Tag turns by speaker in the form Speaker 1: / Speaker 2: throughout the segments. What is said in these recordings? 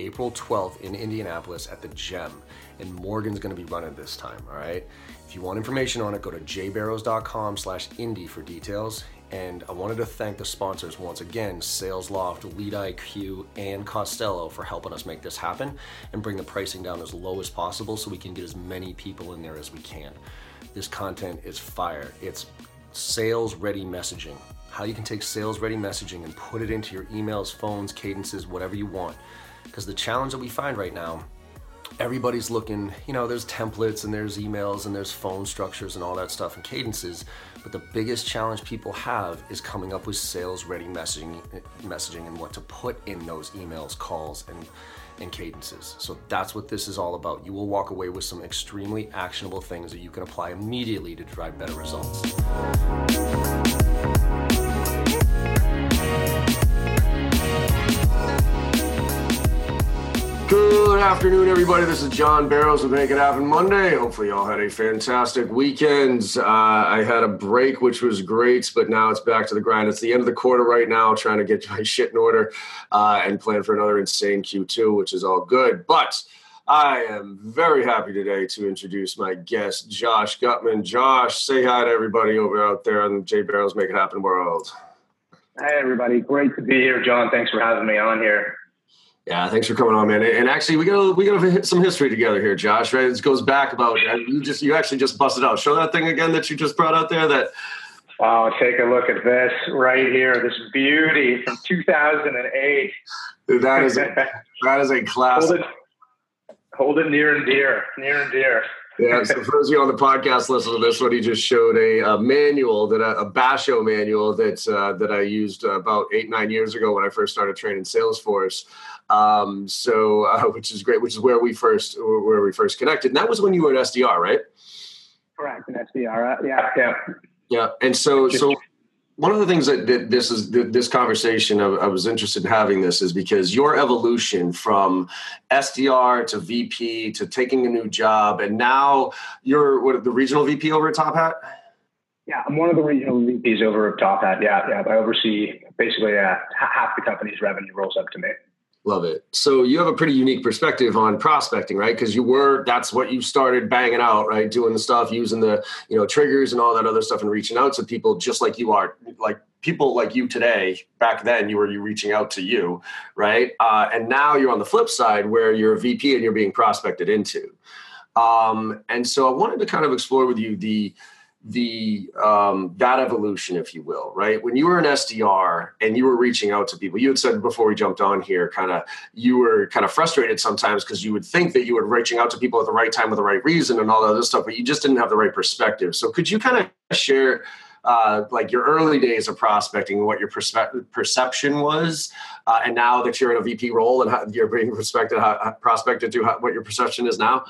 Speaker 1: April 12th in Indianapolis at the Gem, and Morgan's going to be running this time. All right. If you want information on it, go to jbarrows.com/indy for details. And I wanted to thank the sponsors once again, Sales Loft, Lead IQ, and Costello for helping us make this happen and bring the pricing down as low as possible so we can get as many people in there as we can. This content is fire. It's sales ready messaging. How you can take sales ready messaging and put it into your emails, phones, cadences, whatever you want. Because the challenge that we find right now everybody's looking, you know, there's templates and there's emails and there's phone structures and all that stuff and cadences. But the biggest challenge people have is coming up with sales ready messaging, messaging and what to put in those emails, calls, and, and cadences. So that's what this is all about. You will walk away with some extremely actionable things that you can apply immediately to drive better results. Good afternoon, everybody. This is John Barrows with Make It Happen Monday. Hopefully, y'all had a fantastic weekend. Uh, I had a break, which was great, but now it's back to the grind. It's the end of the quarter right now, trying to get my shit in order uh, and plan for another insane Q2, which is all good. But I am very happy today to introduce my guest, Josh Gutman. Josh, say hi to everybody over out there on J Barrows Make It Happen world.
Speaker 2: Hi, everybody. Great to be here, John. Thanks for having me on here.
Speaker 1: Yeah, thanks for coming on, man. And actually, we got we got to hit some history together here, Josh. Right? It goes back about uh, you just you actually just busted out. Show that thing again that you just brought out there. That
Speaker 2: oh, take a look at this right here. This beauty from 2008.
Speaker 1: That is a, that is a classic.
Speaker 2: Hold it, hold it near and dear, near and dear.
Speaker 1: Yeah, so for those of you on the podcast listening to this one, he just showed a, a manual that a, a Basho manual that uh, that I used about eight nine years ago when I first started training Salesforce. Um, so, uh, which is great, which is where we first where we first connected. And that was when you were at SDR, right?
Speaker 2: Correct, an SDR. Uh, yeah, yeah,
Speaker 1: yeah. And so, so one of the things that, that this is this conversation I, I, was interested in having this is because your evolution from SDR to VP to taking a new job, and now you're what the regional VP over at Top Hat.
Speaker 2: Yeah, I'm one of the regional VPs over at Top Hat. Yeah, yeah. I oversee basically uh, half the company's revenue rolls up to me.
Speaker 1: Love it. So you have a pretty unique perspective on prospecting, right? Because you were that's what you started banging out, right? Doing the stuff, using the you know triggers and all that other stuff, and reaching out to people just like you are, like people like you today. Back then, you were you reaching out to you, right? Uh, and now you're on the flip side where you're a VP and you're being prospected into. Um, and so I wanted to kind of explore with you the the um, that evolution, if you will, right? When you were an SDR and you were reaching out to people, you had said before we jumped on here, kind of you were kind of frustrated sometimes because you would think that you were reaching out to people at the right time with the right reason and all that other stuff, but you just didn't have the right perspective. So could you kind of share? Uh, like your early days of prospecting, what your perspe- perception was, uh, and now that you're in a VP role and how you're being prospected, how, prospected to how, what your perception is now.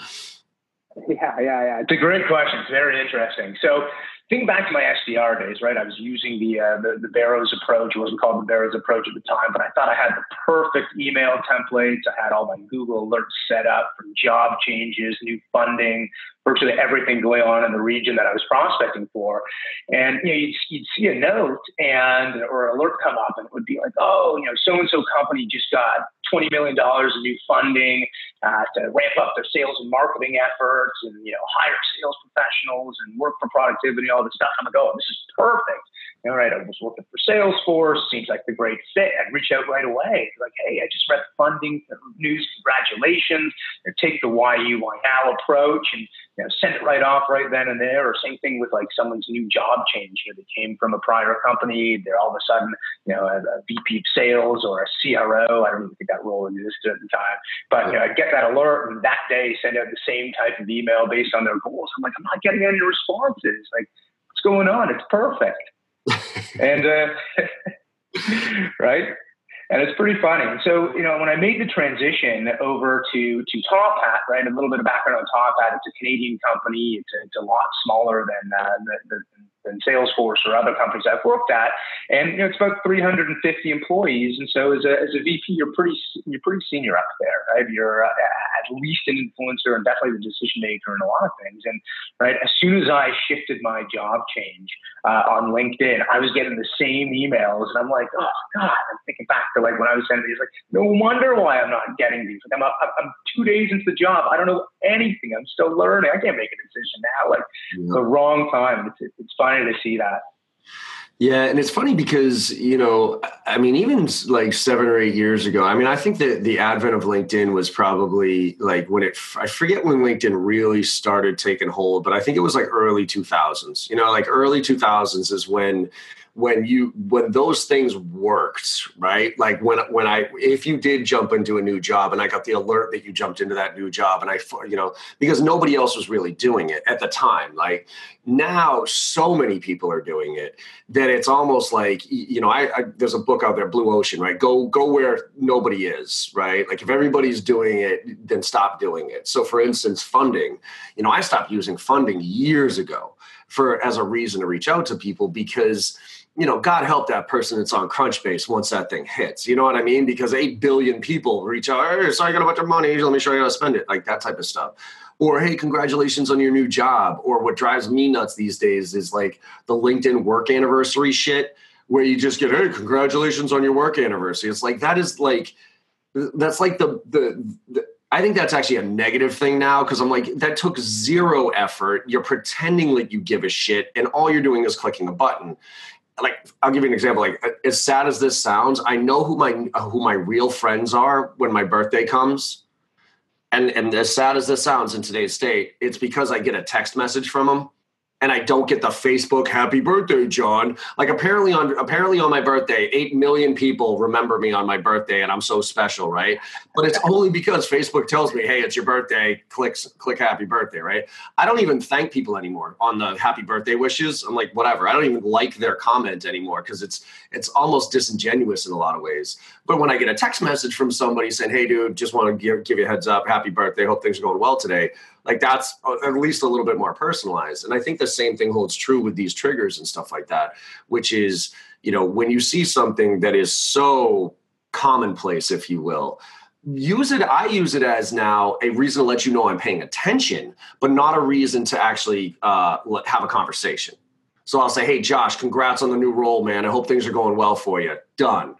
Speaker 2: Yeah, yeah, yeah. It's a great question. It's very interesting. So thinking back to my SDR days, right? I was using the, uh, the, the Barrows approach. It wasn't called the Barrows approach at the time, but I thought I had the perfect email templates. I had all my Google alerts set up for job changes, new funding, virtually everything going on in the region that I was prospecting for. And you know, you'd, you'd see a note and or alert come up, and it would be like, oh, you know, so and so company just got $20 million in new funding uh, to ramp up their sales and marketing efforts and, you know, hire sales professionals and work for productivity, all this stuff. I'm like, oh, this is perfect. All right, I was working for Salesforce. Seems like the great fit. I'd reach out right away. Like, hey, I just read the funding news. Congratulations. Take the why you, approach and you know, send it right off right then and there. Or same thing with like someone's new job change. You know, they came from a prior company. They're all of a sudden, you know, a, a VP of sales or a CRO. I don't even think that role existed at the time. But you know, I get that alert and that day send out the same type of email based on their goals. I'm like, I'm not getting any responses. Like, what's going on? It's perfect and uh, right, and it's pretty funny. So you know, when I made the transition over to to Top Hat, right, a little bit of background on Top Hat. It's a Canadian company. It's a, it's a lot smaller than uh, the, the than Salesforce or other companies I've worked at. And you know, it's about 350 employees. And so as a, as a VP, you're pretty you're pretty senior up there, right? You're uh, at least an influencer and definitely the decision maker in a lot of things. And right, as soon as I shifted my job change uh, on LinkedIn, I was getting the same emails, and I'm like, oh god, I'm thinking back to like when I was sending these, like, no wonder why I'm not getting these. Like, I'm, I'm two days into the job, I don't know anything. I'm still learning. I can't make a decision now. Like yeah. the wrong time. It's it's funny to see that.
Speaker 1: Yeah, and it's funny because you know, I mean, even like seven or eight years ago, I mean, I think that the advent of LinkedIn was probably like when it. I forget when LinkedIn really started taking hold, but I think it was like early two thousands. You know, like early two thousands is when when you when those things worked right? Like when when i if you did jump into a new job and i got the alert that you jumped into that new job and i you know because nobody else was really doing it at the time like now so many people are doing it that it's almost like you know I, I there's a book out there blue ocean right? Go go where nobody is right? Like if everybody's doing it then stop doing it. So for instance funding you know i stopped using funding years ago for as a reason to reach out to people because you know, God help that person that's on Crunchbase once that thing hits. You know what I mean? Because 8 billion people reach out, hey, so I got a bunch of money. Let me show you how to spend it. Like that type of stuff. Or, hey, congratulations on your new job. Or what drives me nuts these days is like the LinkedIn work anniversary shit where you just get, hey, congratulations on your work anniversary. It's like, that is like, that's like the, the, the I think that's actually a negative thing now because I'm like, that took zero effort. You're pretending like you give a shit, and all you're doing is clicking a button like I'll give you an example. Like as sad as this sounds, I know who my who my real friends are when my birthday comes. And and as sad as this sounds in today's state, it's because I get a text message from them and I don't get the Facebook happy birthday, John. Like apparently on apparently on my birthday, 8 million people remember me on my birthday and I'm so special, right? But it's only because Facebook tells me, "Hey, it's your birthday. Click click happy birthday," right? I don't even thank people anymore on the happy birthday wishes. I'm like, whatever. I don't even like their comment anymore because it's it's almost disingenuous in a lot of ways. But when I get a text message from somebody saying, "Hey, dude, just want to give give you a heads up. Happy birthday. Hope things are going well today." Like that's at least a little bit more personalized. And i think the same thing holds true with these triggers and stuff like that which is you know when you see something that is so commonplace if you will use it i use it as now a reason to let you know i'm paying attention but not a reason to actually uh, have a conversation. So i'll say hey josh congrats on the new role man. I hope things are going well for you. Done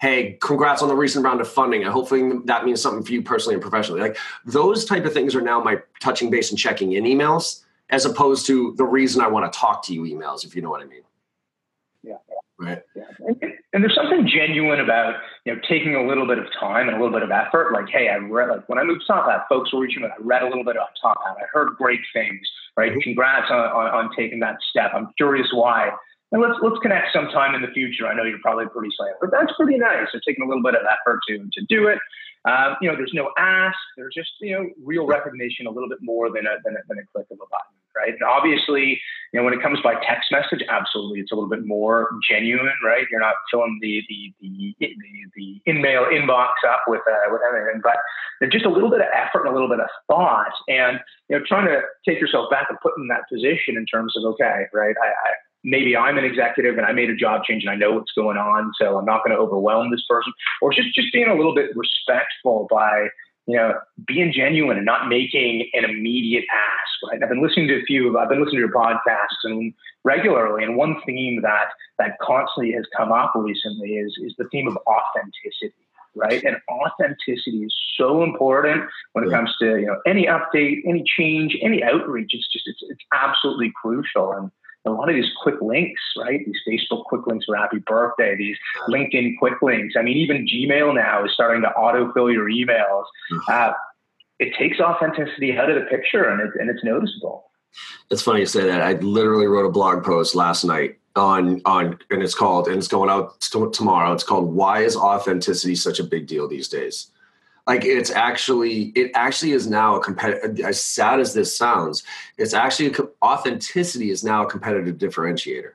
Speaker 1: hey, congrats on the recent round of funding. And hopefully that means something for you personally and professionally. Like those type of things are now my touching base and checking in emails, as opposed to the reason I want to talk to you emails, if you know what I mean.
Speaker 2: Yeah. Right. Yeah. And, and, there's something genuine about you know taking a little bit of time and a little bit of effort. Like, hey, I read like when I moved to Top Hat, folks were reaching out. I read a little bit of Top Hat. I heard great things. Right. Mm-hmm. Congrats on, on, on taking that step. I'm curious why and let's let's connect sometime in the future. I know you're probably pretty slammed, but that's pretty nice. They're taking a little bit of effort to to do it. Um, you know, there's no ask. There's just you know real recognition, a little bit more than a than a, than a click of a button, right? And obviously, you know, when it comes by text message, absolutely, it's a little bit more genuine, right? You're not filling the the the the, the in-mail inbox up with uh, with everything, but there's just a little bit of effort and a little bit of thought, and you know, trying to take yourself back and put in that position in terms of okay, right? I, I maybe I'm an executive and I made a job change and I know what's going on, so I'm not going to overwhelm this person, or just just being a little bit respectful by you know being genuine and not making an immediate ask. Right? I've been listening to a few. I've been listening to your podcasts and regularly, and one theme that that constantly has come up recently is is the theme of authenticity. Right, and authenticity is so important when it comes to you know any update, any change, any outreach. It's just it's it's absolutely crucial and a lot of these quick links, right? These Facebook quick links for happy birthday, these LinkedIn quick links. I mean, even Gmail now is starting to autofill your emails. Mm-hmm. Uh, it takes authenticity out of the picture and, it, and it's noticeable.
Speaker 1: It's funny you say that. I literally wrote a blog post last night on on and it's called and it's going out tomorrow. It's called "Why is authenticity such a big deal these days?" Like it's actually it actually is now a competitive as sad as this sounds it's actually a, authenticity is now a competitive differentiator.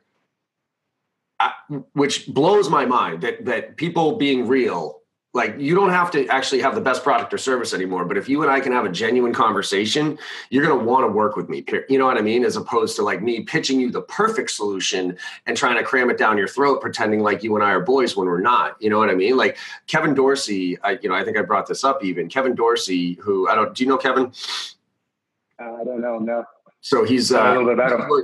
Speaker 1: I, which blows my mind that that people being real like you don't have to actually have the best product or service anymore but if you and i can have a genuine conversation you're going to want to work with me you know what i mean? As opposed to like me pitching you the perfect solution and trying to cram it down your throat pretending like you and i are boys when we're not you know what i mean? Like kevin dorsey I, you know i think i brought this up even. Kevin dorsey who i don't do you know kevin?
Speaker 2: Uh, i don't know no
Speaker 1: so he's uh,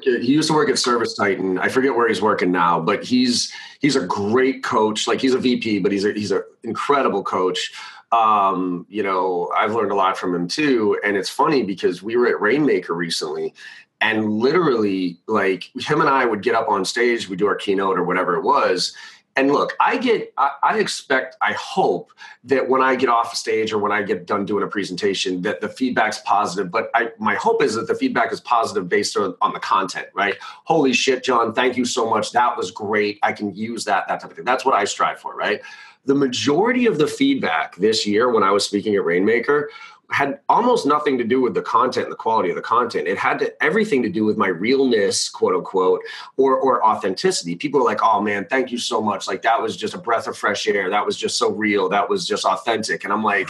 Speaker 1: he used to work at Service Titan. I forget where he's working now, but he's he's a great coach. Like he's a VP, but he's a, he's an incredible coach. Um, you know, I've learned a lot from him too. And it's funny because we were at Rainmaker recently, and literally, like him and I would get up on stage, we do our keynote or whatever it was, and look, I get, I, I, expect, I hope that when I get off stage or when I get done doing a presentation, that the feedback's positive. But I, my hope is that the feedback is positive based on, on the content, right? Holy shit, John, thank you so much. That was great. I can use that, that type of thing. That's what I strive for, right? The majority of the feedback this year when I was speaking at Rainmaker had almost nothing to do with the content and the quality of the content. It had to, everything to do with my realness, quote unquote, or or authenticity. People are like, "Oh man, thank you so much. Like that was just a breath of fresh air. That was just so real. That was just authentic." And I'm like,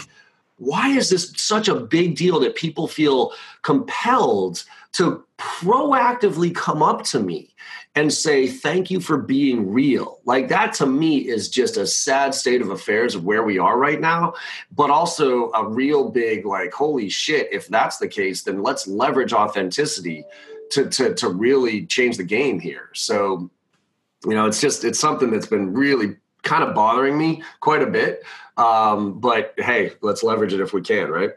Speaker 1: "Why is this such a big deal that people feel compelled to proactively come up to me and say thank you for being real. Like that to me is just a sad state of affairs of where we are right now but also a real big like holy shit if that's the case then let's leverage authenticity to to to really change the game here. So you know it's just it's something that's been really kind of bothering me quite a bit um, but hey let's leverage it if we can right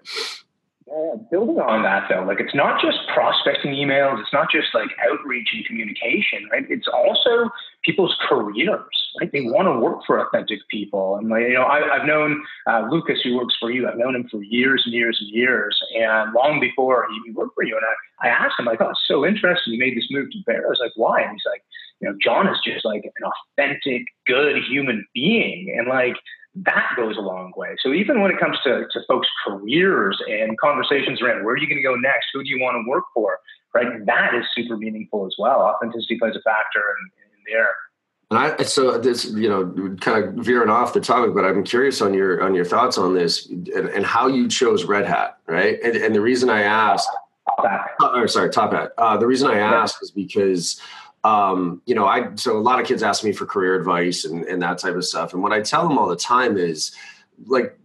Speaker 2: yeah, building on that though, like it's not just prospecting emails, it's not just like outreach and communication, right? It's also people's careers, right? They want to work for authentic people. And like, you know, I, have known uh, Lucas who works for you. I've known him for years and years and years. And long before he worked for you, and I, I asked him, like, oh, it's so interesting. You made this move to Bear. I was like, why? And he's like, you know, John is just like an authentic, good human being. And like, that goes a long way. So even when it comes to, to folks' careers and conversations around where are you going to go next, who do you want to work for, right? That is super meaningful as well. Authenticity plays a factor in, in there.
Speaker 1: And I, so this, you know, kind of veering off the topic, but I'm curious on your on your thoughts on this and, and how you chose Red Hat, right? And, and the reason I asked, top hat. or sorry, Top Hat. Uh, the reason I asked is because um, you know, I so a lot of kids ask me for career advice and, and that type of stuff. And what I tell them all the time is like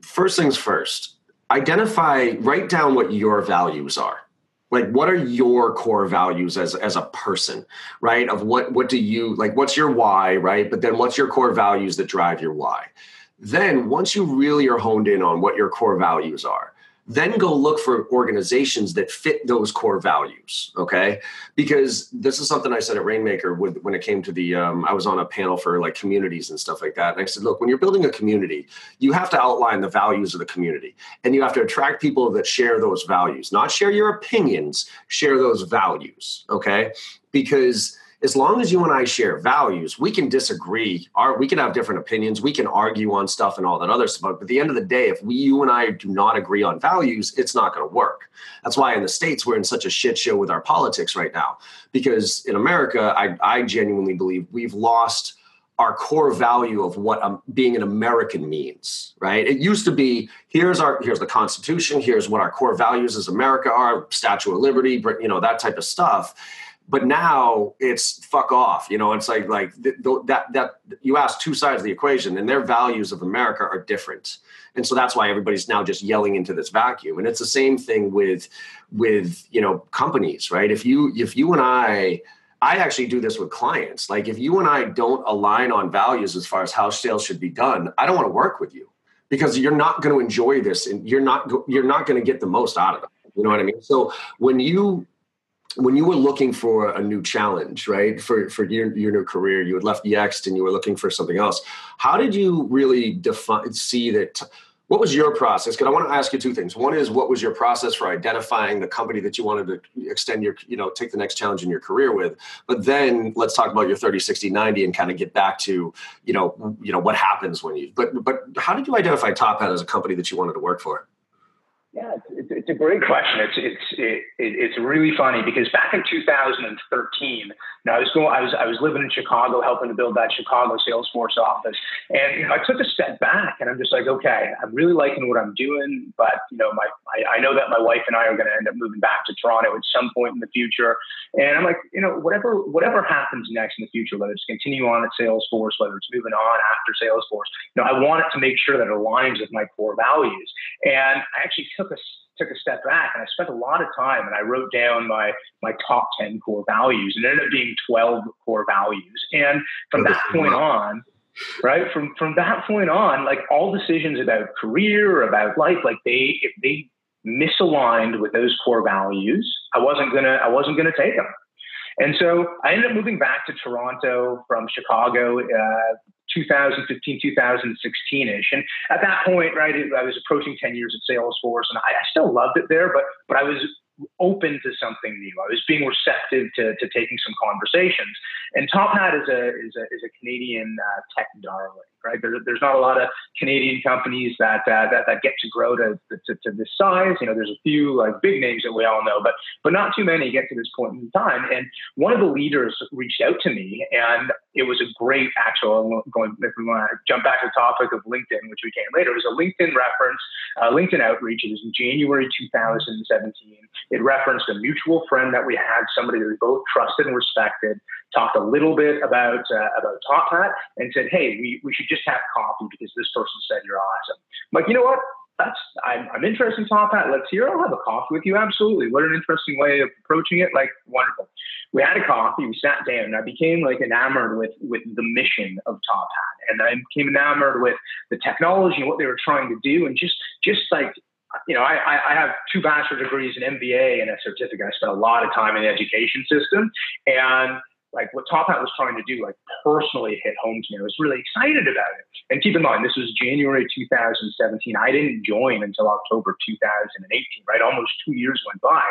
Speaker 1: first things first, identify, write down what your values are. Like what are your core values as as a person, right? Of what what do you like what's your why, right? But then what's your core values that drive your why? Then once you really are honed in on what your core values are, then go look for organizations that fit those core values okay? Because this is something i said at rainmaker with, when it came to the um, i was on a panel for like communities and stuff like that and i said look when you're building a community you have to outline the values of the community and you have to attract people that share those values not share your opinions share those values okay? Because as long as you and I share values, we can disagree. Our, we can have different opinions. We can argue on stuff and all that other stuff. But at the end of the day, if we, you and I do not agree on values, it's not going to work. That's why in the States, we're in such a shit show with our politics right now. Because in America, I, I genuinely believe we've lost our core value of what um, being an American means, right? It used to be here's our here's the Constitution, here's what our core values as America are, Statue of Liberty, you know that type of stuff but now it's fuck off you know it's like like th- th- that that you ask two sides of the equation and their values of america are different. And so that's why everybody's now just yelling into this vacuum. And it's the same thing with with you know companies right? If you if you and i i actually do this with clients. Like if you and i don't align on values as far as how sales should be done i don't want to work with you because you're not going to enjoy this and you're not you're not going to get the most out of it. You know what i mean? So when you when you were looking for a new challenge, right, for, for your, your new career, you had left Yext and you were looking for something else. How did you really define, see that? What was your process? Because I want to ask you two things. One is what was your process for identifying the company that you wanted to extend your, you know, take the next challenge in your career with. But then let's talk about your 30, 60, 90 and kind of get back to, you know, you know, what happens when you, but, but how did you identify Top Hat as a company that you wanted to work for?
Speaker 2: Yeah, it's, it's, a great question. It's it's it, it's really funny because back in 2013, you I was going, I was I was living in Chicago, helping to build that Chicago Salesforce office, and you know, I took a step back, and I'm just like, okay, I'm really liking what I'm doing, but you know, my I, I know that my wife and I are going to end up moving back to Toronto at some point in the future, and I'm like, you know, whatever whatever happens next in the future, whether it's continue on at Salesforce, whether it's moving on after Salesforce, you know, I want it to make sure that it aligns with my core values, and I actually took took a took a step back and I spent a lot of time and I wrote down my my top 10 core values and it ended up being 12 core values. And from that point on, right, from from that point on, like all decisions about career, about life, like they if they misaligned with those core values, I wasn't gonna I wasn't gonna take them. And so I ended up moving back to Toronto from Chicago uh, 2015, 2016 ish. And at that point, right, I was approaching 10 years at Salesforce and I, I still loved it there, but, but I was open to something new. I was being receptive to, to taking some conversations. And Top Hat is a, is a, is a Canadian uh, tech darling right? There, there's not a lot of Canadian companies that, uh, that, that get to grow to, to, to, this size. You know, there's a few like big names that we all know, but, but not too many get to this point in time. And one of the leaders reached out to me and it was a great actual going, if we want to jump back to the topic of LinkedIn, which we came later, it was a LinkedIn reference, uh, LinkedIn outreach. It was in January 2017. It referenced a mutual friend that we had, somebody that we both trusted and respected, talked a little bit about, uh, about Top Hat and said, Hey, we, we should just have coffee because this person said you're awesome. I'm like, you know what? That's I'm, I'm interested in Top Hat. Let's hear. I'll have a coffee with you. Absolutely. What an interesting way of approaching it. Like wonderful. We had a coffee. We sat down, and I became like enamored with with the mission of Top Hat, and I became enamored with the technology and what they were trying to do, and just just like you know, I, I have two bachelor degrees, an MBA, and a certificate. I spent a lot of time in the education system, and like what Top Hat was trying to do, like personally hit home to me. I was really excited about it. And keep in mind, this was January 2017. I didn't join until October 2018, right? Almost two years went by.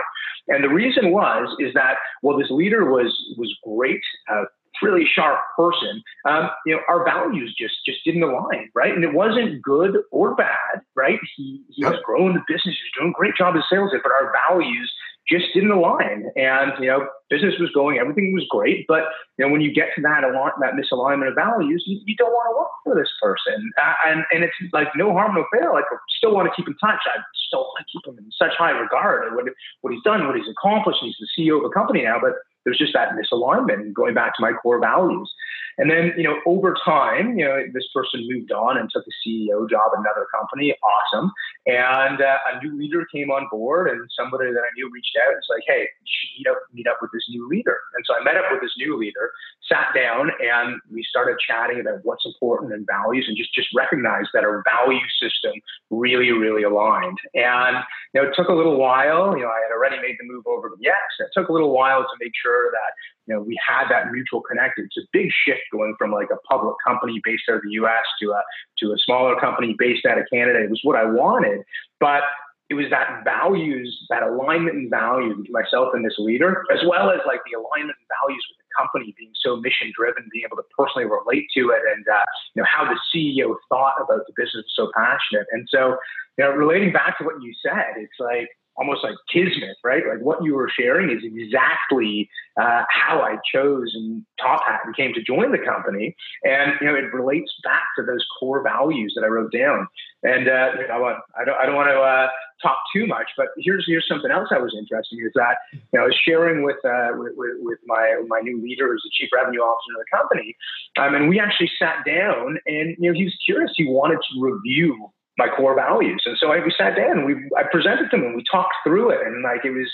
Speaker 2: And the reason was, is that, well, this leader was, was great, uh, really sharp person, um, you know, our values just just didn't align, right? And it wasn't good or bad, right? He he yep. was growing the business, he was doing a great job as sales, but our values just didn't align. And, you know, business was going, everything was great. But, you know, when you get to that, that misalignment of values, you, you don't want to work for this person. Uh, and, and it's like no harm, no fail. Like, I still want to keep in touch. I still want to keep him in such high regard and what, what he's done, what he's accomplished. He's the CEO of a company now, but there's just that misalignment going back to my core values. And then, you know, over time, you know, this person moved on and took a CEO job at another company. Awesome. And uh, a new leader came on board, and somebody that I knew reached out and was like, "Hey, you should meet up, meet up with this new leader." And so I met up with this new leader, sat down, and we started chatting about what's important and values, and just just recognized that our value system really, really aligned. And you know, it took a little while. You know, I had already made the move over to Yext. It took a little while to make sure that you know, we had that mutual connect. It's a big shift going from like a public company based out of the U.S. to a to a smaller company based out of Canada. It was what I wanted, but it was that values, that alignment and values with myself and this leader, as well as like the alignment and values with the company being so mission driven, being able to personally relate to it, and uh, you know how the CEO thought about the business so passionate. And so, you know, relating back to what you said, it's like almost like kismet, right? Like what you were sharing is exactly uh, how I chose and Top Hat and came to join the company. And you know, it relates back to those core values that I wrote down. And uh, you know, I don't, I don't want to uh, talk too much, but here's here's something else I was interesting is that you know, I was sharing with uh, with, with, my my new leader, who's the chief revenue officer of the company, um, and we actually sat down, and you know, he was curious. He wanted to review my core values. And so I, we sat down and we, I presented them and we talked through it. And like, it was,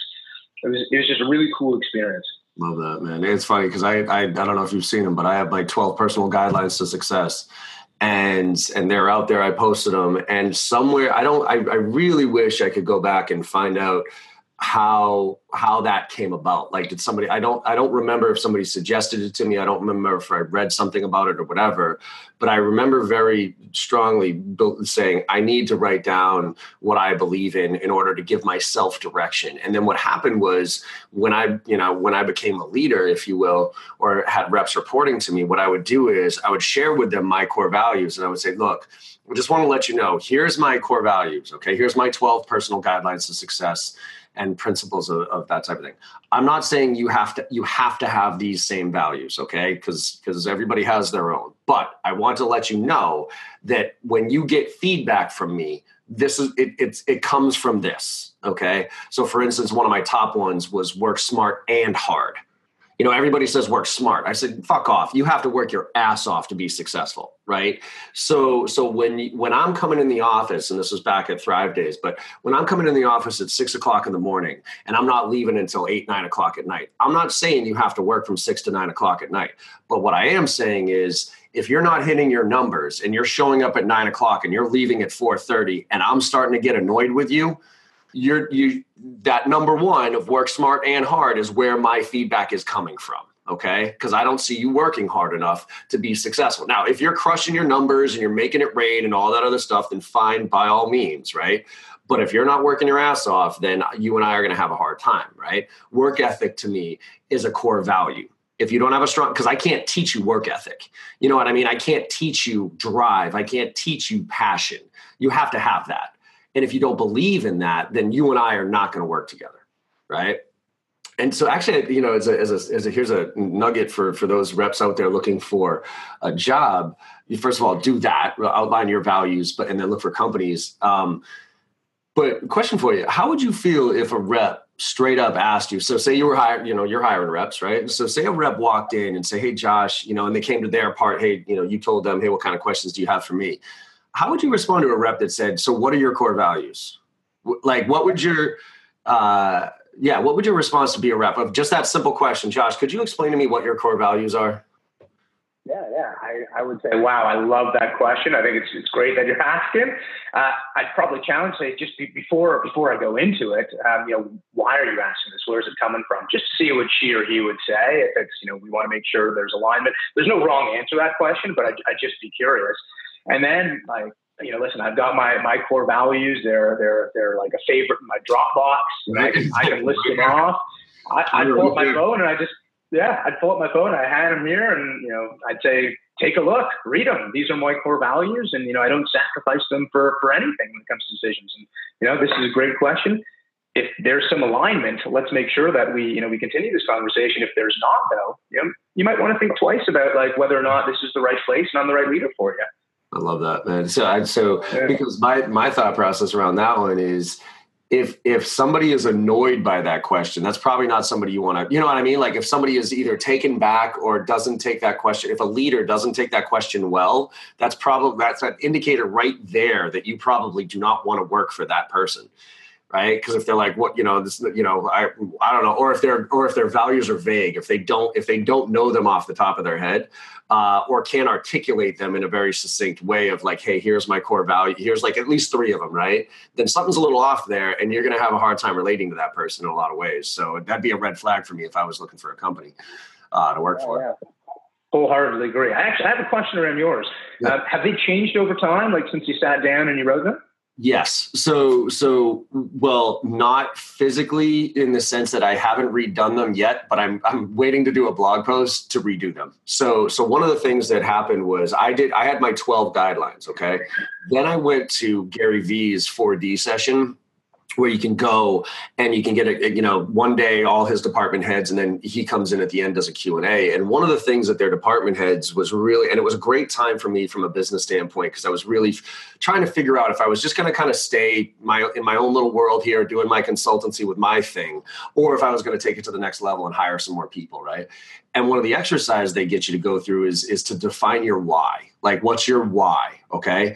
Speaker 2: it was, it was just a really cool experience.
Speaker 1: Love that, man. It's funny because I, I, I don't know if you've seen them, but I have like 12 personal guidelines to success and and they're out there. I posted them, and somewhere I don't. I, I really wish I could go back and find out how how that came about. Like did somebody i don't i don't remember if somebody suggested it to me. I don't remember if i read something about it or whatever but i remember very strongly saying i need to write down what i believe in in order to give myself direction. And then what happened was when i you know when i became a leader if you will or had reps reporting to me what i would do is i would share with them my core values and i would say look I just want to let you know here's my core values. Okay. Here's my 12 personal guidelines to success and principles of, of, that type of thing. I'm not saying you have to you have to have these same values, okay? Because because everybody has their own. But I want to let you know that when you get feedback from me, this is it it's it comes from this, okay? So for instance, one of my top ones was work smart and hard you know, everybody says work smart. I said, fuck off. You have to work your ass off to be successful, right? So, so when when I'm coming in the office, and this was back at Thrive Days, but when I'm coming in the office at six o'clock in the morning, and I'm not leaving until eight nine o'clock at night, I'm not saying you have to work from six to nine o'clock at night. But what I am saying is, if you're not hitting your numbers and you're showing up at nine o'clock and you're leaving at four thirty, and I'm starting to get annoyed with you you're you that number one of work smart and hard is where my feedback is coming from okay? Because i don't see you working hard enough to be successful. Now if you're crushing your numbers and you're making it rain and all that other stuff then fine by all means right? But if you're not working your ass off then you and i are going to have a hard time right? Work ethic to me is a core value. If you don't have a strong because i can't teach you work ethic. You know what i mean? I can't teach you drive. I can't teach you passion. You have to have that and if you don't believe in that, then you and I are not going to work together, right? And so, actually, you know, as a, as a, as a here's a nugget for for those reps out there looking for a job. You first of all do that, outline your values, but and then look for companies. Um, but question for you: How would you feel if a rep straight up asked you? So, say you were hiring, you know, you're hiring reps, right? So, say a rep walked in and say, "Hey, Josh," you know, and they came to their part. Hey, you know, you told them, "Hey, what kind of questions do you have for me?" How would you respond to a rep that said, "So, what are your core values?" Like, what would your uh, yeah, what would your response to be a rep of just that simple question, Josh? Could you explain to me what your core values are?
Speaker 2: Yeah, yeah, I, I would say, wow, I love that question. I think it's it's great that you're asking. Uh, I'd probably challenge say just be, before before I go into it, um, you know, why are you asking this? Where's it coming from? Just to see what she or he would say. If it's you know, we want to make sure there's alignment. There's no wrong answer to that question, but I I just be curious. And then like, you know, listen, I've got my my core values. They're they're they're like a favorite in my Dropbox. I can I can list them off. I, I'd pull up my phone and I just yeah, I'd pull up my phone, I hand them here, and you know, I'd say, take a look, read them. These are my core values, and you know, I don't sacrifice them for for anything when it comes to decisions. And you know, this is a great question. If there's some alignment, let's make sure that we you know we continue this conversation. If there's not, though, you know, you might want to think twice about like whether or not this is the right place and I'm the right leader for you.
Speaker 1: I love that, man. So, I, so yeah. because my my thought process around that one is, if if somebody is annoyed by that question, that's probably not somebody you want to. You know what I mean? Like if somebody is either taken back or doesn't take that question, if a leader doesn't take that question well, that's probably that's an indicator right there that you probably do not want to work for that person right? Because if they're like, what you know, this, you know, I, I don't know, or if their or if their values are vague, if they don't if they don't know them off the top of their head, uh, or can't articulate them in a very succinct way of like, hey, here's my core value, here's like at least three of them, right? Then something's a little off there, and you're going to have a hard time relating to that person in a lot of ways. So that'd be a red flag for me if I was looking for a company uh, to work oh, for. Yeah.
Speaker 2: Wholeheartedly agree. I actually I have a question around yours. Yeah. Uh, have they changed over time, like since you sat down and you wrote them?
Speaker 1: Yes. So, so well, not physically in the sense that I haven't redone them yet, but I'm I'm waiting to do a blog post to redo them. So, so one of the things that happened was I did I had my 12 guidelines. Okay, then I went to Gary Vee's 4D session where you can go and you can get a, you know one day all his department heads and then he comes in at the end does a q&a and one of the things that their department heads was really and it was a great time for me from a business standpoint because i was really trying to figure out if i was just going to kind of stay my in my own little world here doing my consultancy with my thing or if i was going to take it to the next level and hire some more people right? And one of the exercises they get you to go through is is to define your why. Like what's your why okay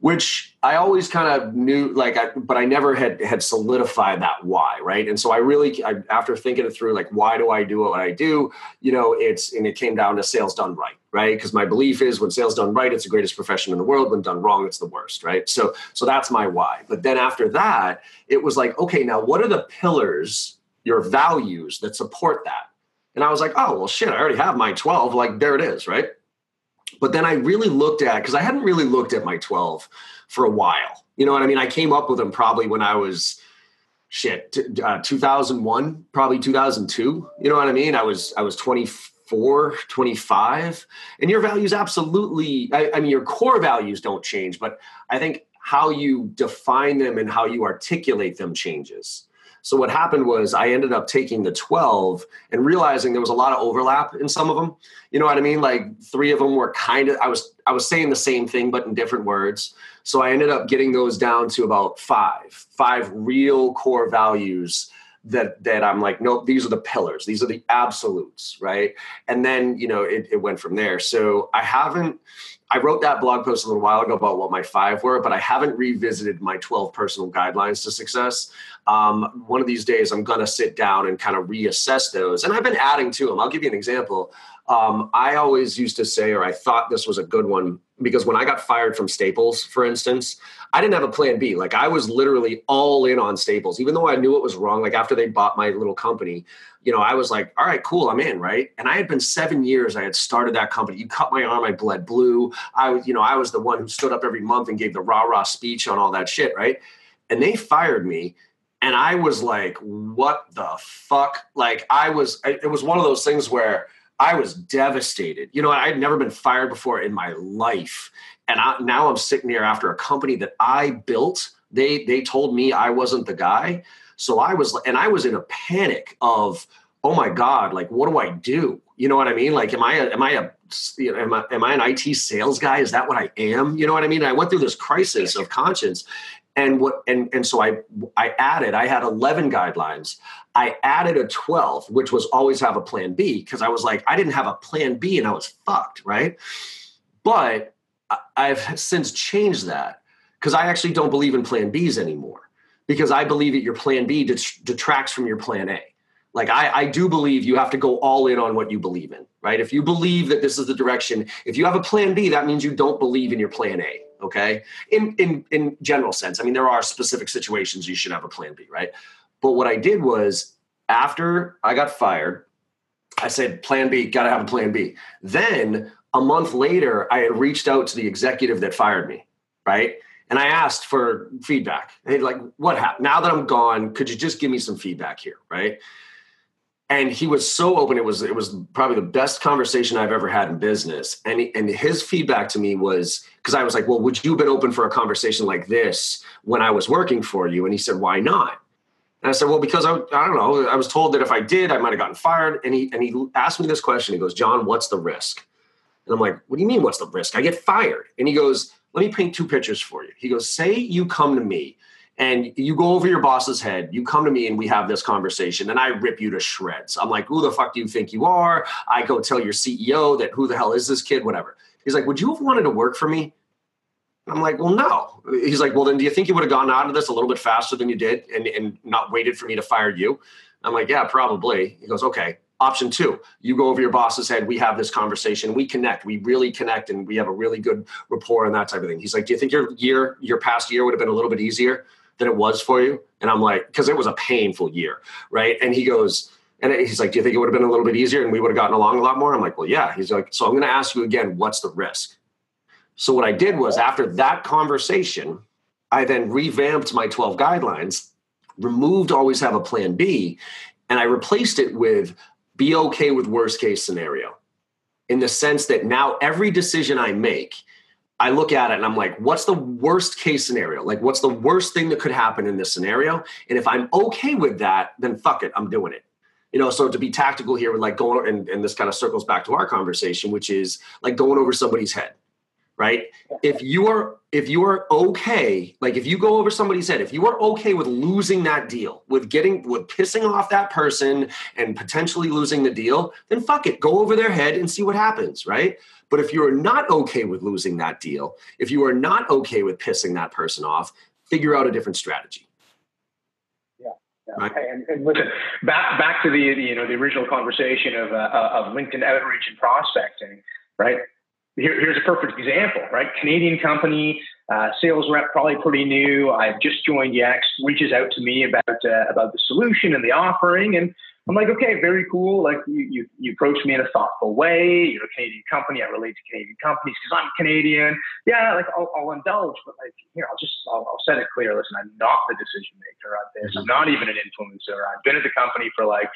Speaker 1: which I always kind of knew, like, I, but I never had had solidified that why, right? And so I really, I, after thinking it through, like, why do I do what I do? You know, it's and it came down to sales done right, right? Because my belief is when sales done right, it's the greatest profession in the world. When done wrong, it's the worst, right? So, so that's my why. But then after that, it was like, okay, now what are the pillars, your values that support that? And I was like, oh well, shit, I already have my twelve. Like, there it is, right? But then I really looked at because I hadn't really looked at my 12 for a while. You know what I mean? I came up with them probably when I was shit uh, 2001, probably 2002. You know what I mean? I was I was 24, 25, and your values absolutely. I, I mean, your core values don't change, but I think how you define them and how you articulate them changes. So what happened was I ended up taking the 12 and realizing there was a lot of overlap in some of them. You know what I mean? Like three of them were kind of I was I was saying the same thing but in different words. So I ended up getting those down to about 5. 5 real core values that that I'm like, nope, these are the pillars. These are the absolutes, right? And then, you know, it, it went from there. So I haven't I wrote that blog post a little while ago about what my five were, but I haven't revisited my 12 personal guidelines to success. Um, one of these days, I'm going to sit down and kind of reassess those. And I've been adding to them. I'll give you an example. Um, I always used to say, or I thought this was a good one, because when I got fired from Staples, for instance, I didn't have a plan B. Like I was literally all in on Staples, even though I knew it was wrong. Like after they bought my little company, you know, I was like, all right, cool, I'm in, right? And I had been seven years, I had started that company. You cut my arm, I bled blue. I was, you know, I was the one who stood up every month and gave the rah rah speech on all that shit, right? And they fired me. And I was like, what the fuck? Like, I was, it was one of those things where I was devastated. You know, I had never been fired before in my life. And I, now I'm sitting here after a company that I built. They, they told me I wasn't the guy so I was, and I was in a panic of, oh my God, like, what do I do? You know what I mean? Like, am I, a, am I a, you know, am I, am I an IT sales guy? Is that what I am? You know what I mean? I went through this crisis of conscience and what, and, and so I, I added, I had 11 guidelines. I added a 12, which was always have a plan B. Cause I was like, I didn't have a plan B and I was fucked. Right. But I've since changed that because I actually don't believe in plan Bs anymore because I believe that your plan B detracts from your plan A. Like I, I do believe you have to go all in on what you believe in, right? If you believe that this is the direction, if you have a plan B, that means you don't believe in your plan A. Okay. In in in general sense. I mean, there are specific situations you should have a plan B, right? But what I did was after I got fired, I said, plan B, gotta have a plan B. Then a month later, I had reached out to the executive that fired me, right? And I asked for feedback. Hey, like, what happened? Now that I'm gone, could you just give me some feedback here? Right. And he was so open. It was it was probably the best conversation I've ever had in business. And he, and his feedback to me was because I was like, well, would you have been open for a conversation like this when I was working for you? And he said, why not? And I said, well, because I, I don't know. I was told that if I did, I might have gotten fired. And he and he asked me this question. He goes, John, what's the risk? And I'm like, what do you mean? What's the risk? I get fired. And he goes, let me paint two pictures for you. He goes, say you come to me and you go over your boss's head, you come to me and we have this conversation and I rip you to shreds. I'm like, who the fuck do you think you are? I go tell your CEO that who the hell is this kid, whatever. He's like, would you have wanted to work for me? I'm like, well, no. He's like, well, then do you think you would have gone out of this a little bit faster than you did and, and not waited for me to fire you? I'm like, yeah, probably. He goes, okay. Option two, you go over your boss's head. We have this conversation. We connect. We really connect, and we have a really good rapport and that type of thing. He's like, "Do you think your year, your past year, would have been a little bit easier than it was for you?" And I'm like, "Because it was a painful year, right?" And he goes, and he's like, "Do you think it would have been a little bit easier, and we would have gotten along a lot more?" I'm like, "Well, yeah." He's like, "So I'm going to ask you again. What's the risk?" So what I did was after that conversation, I then revamped my 12 guidelines, removed always have a plan B, and I replaced it with be okay with worst case scenario in the sense that now every decision I make, I look at it and I'm like, what's the worst case scenario? Like, what's the worst thing that could happen in this scenario? And if I'm okay with that, then fuck it, I'm doing it. You know, so to be tactical here with like going, and, and this kind of circles back to our conversation, which is like going over somebody's head, right? If you are if you are okay, like if you go over somebody's head, if you are okay with losing that deal, with getting with pissing off that person and potentially losing the deal, then fuck it, go over their head and see what happens, right? But if you are not okay with losing that deal, if you are not okay with pissing that person off, figure out a different strategy.
Speaker 2: Yeah. Right. And, and listen, back back to the you know the original conversation of uh, of LinkedIn outreach and prospecting, right? Here, here's a perfect example, right? Canadian company, uh, sales rep, probably pretty new. I've just joined Yext, reaches out to me about uh, about the solution and the offering, and I'm like, okay, very cool. Like you, you, you approach me in a thoughtful way. You're a Canadian company. I relate to Canadian companies because I'm Canadian. Yeah, like I'll, I'll, indulge, but like here, I'll just I'll, I'll set it clear. Listen, I'm not the decision maker on this. I'm not even an influencer. I've been at the company for like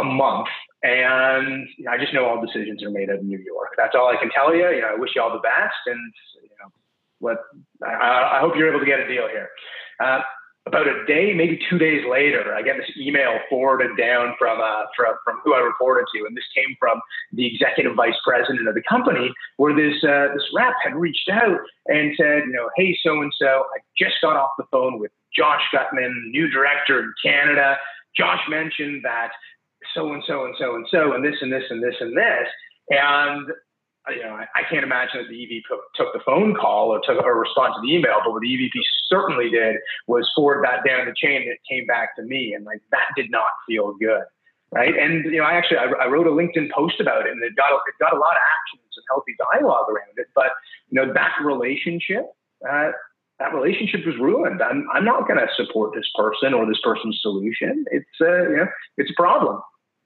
Speaker 2: a month, and you know, I just know all decisions are made of New York. That's all I can tell you. You know, I wish you all the best, and you know, what I, I hope you're able to get a deal here. Uh, about a day, maybe two days later, I get this email forwarded down from, uh, from, from who I reported to, and this came from the executive vice president of the company, where this uh, this rep had reached out and said, you know, hey, so and so, I just got off the phone with Josh Gutman, new director in Canada. Josh mentioned that so and so and so and so and this and this and this and this, and you know, I, I, can't imagine that the EVP took the phone call or took or respond to the email, but what the EVP certainly did was forward that down the chain it came back to me. And like that did not feel good. Right. And, you know, I actually, I, I wrote a LinkedIn post about it and it got, it got a lot of action and some healthy dialogue around it. But, you know, that relationship, uh, that relationship was ruined. I'm, I'm not going to support this person or this person's solution. It's, uh, you know, it's a problem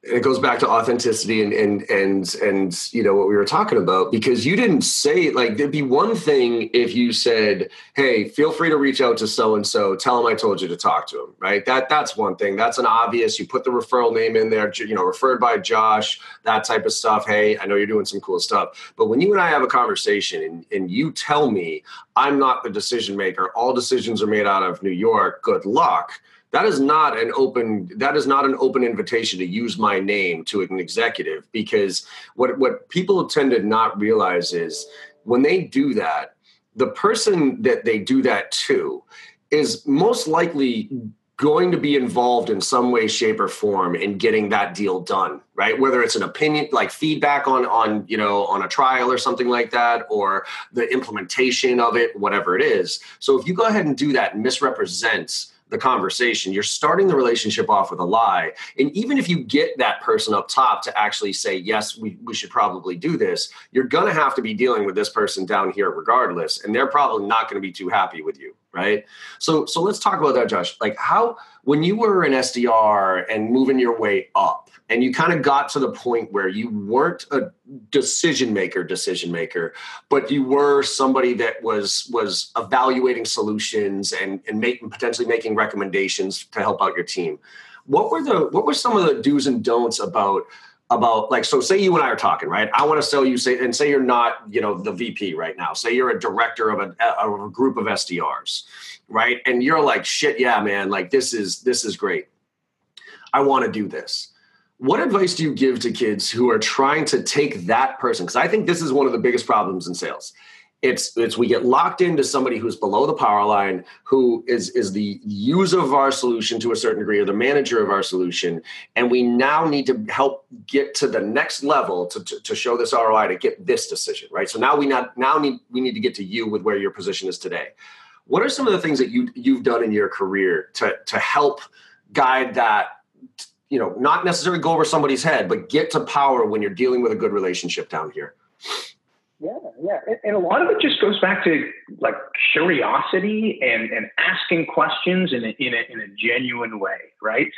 Speaker 1: it goes back to authenticity and and and and you know what we were talking about because you didn't say like there'd be one thing if you said hey feel free to reach out to so and so tell him i told you to talk to him right? That that's one thing. That's an obvious you put the referral name in there you know referred by josh that type of stuff. Hey i know you're doing some cool stuff. But when you and i have a conversation and, and you tell me i'm not the decision maker. All decisions are made out of new york. Good luck that is not an open that is not an open invitation to use my name to an executive because what what people tend to not realize is when they do that the person that they do that to is most likely going to be involved in some way shape or form in getting that deal done right? Whether it's an opinion like feedback on on you know on a trial or something like that or the implementation of it whatever it is. So if you go ahead and do that and misrepresents the conversation. You're starting the relationship off with a lie. And even if you get that person up top to actually say, yes, we, we should probably do this, you're going to have to be dealing with this person down here regardless. And they're probably not going to be too happy with you. Right. So, so let's talk about that, Josh. Like how, when you were an SDR and moving your way up, and you kind of got to the point where you weren't a decision maker decision maker but you were somebody that was was evaluating solutions and and making potentially making recommendations to help out your team. What were the what were some of the do's and don'ts about about like so say you and I are talking right? I want to sell you say and say you're not you know the VP right now. Say you're a director of a, of a group of SDRs right? And you're like shit yeah man like this is this is great. I want to do this what advice do you give to kids who are trying to take that person? Because i think this is one of the biggest problems in sales. It's it's we get locked into somebody who's below the power line who is is the user of our solution to a certain degree or the manager of our solution and we now need to help get to the next level to, to, to show this roi to get this decision right? So now we not now need we need to get to you with where your position is today. What are some of the things that you you've done in your career to to help guide that you know, not necessarily go over somebody's head, but get to power when you're dealing with a good relationship down here.
Speaker 2: Yeah, yeah. And, a lot of it just goes back to like curiosity and, and asking questions in a, in, a, in a genuine way, right?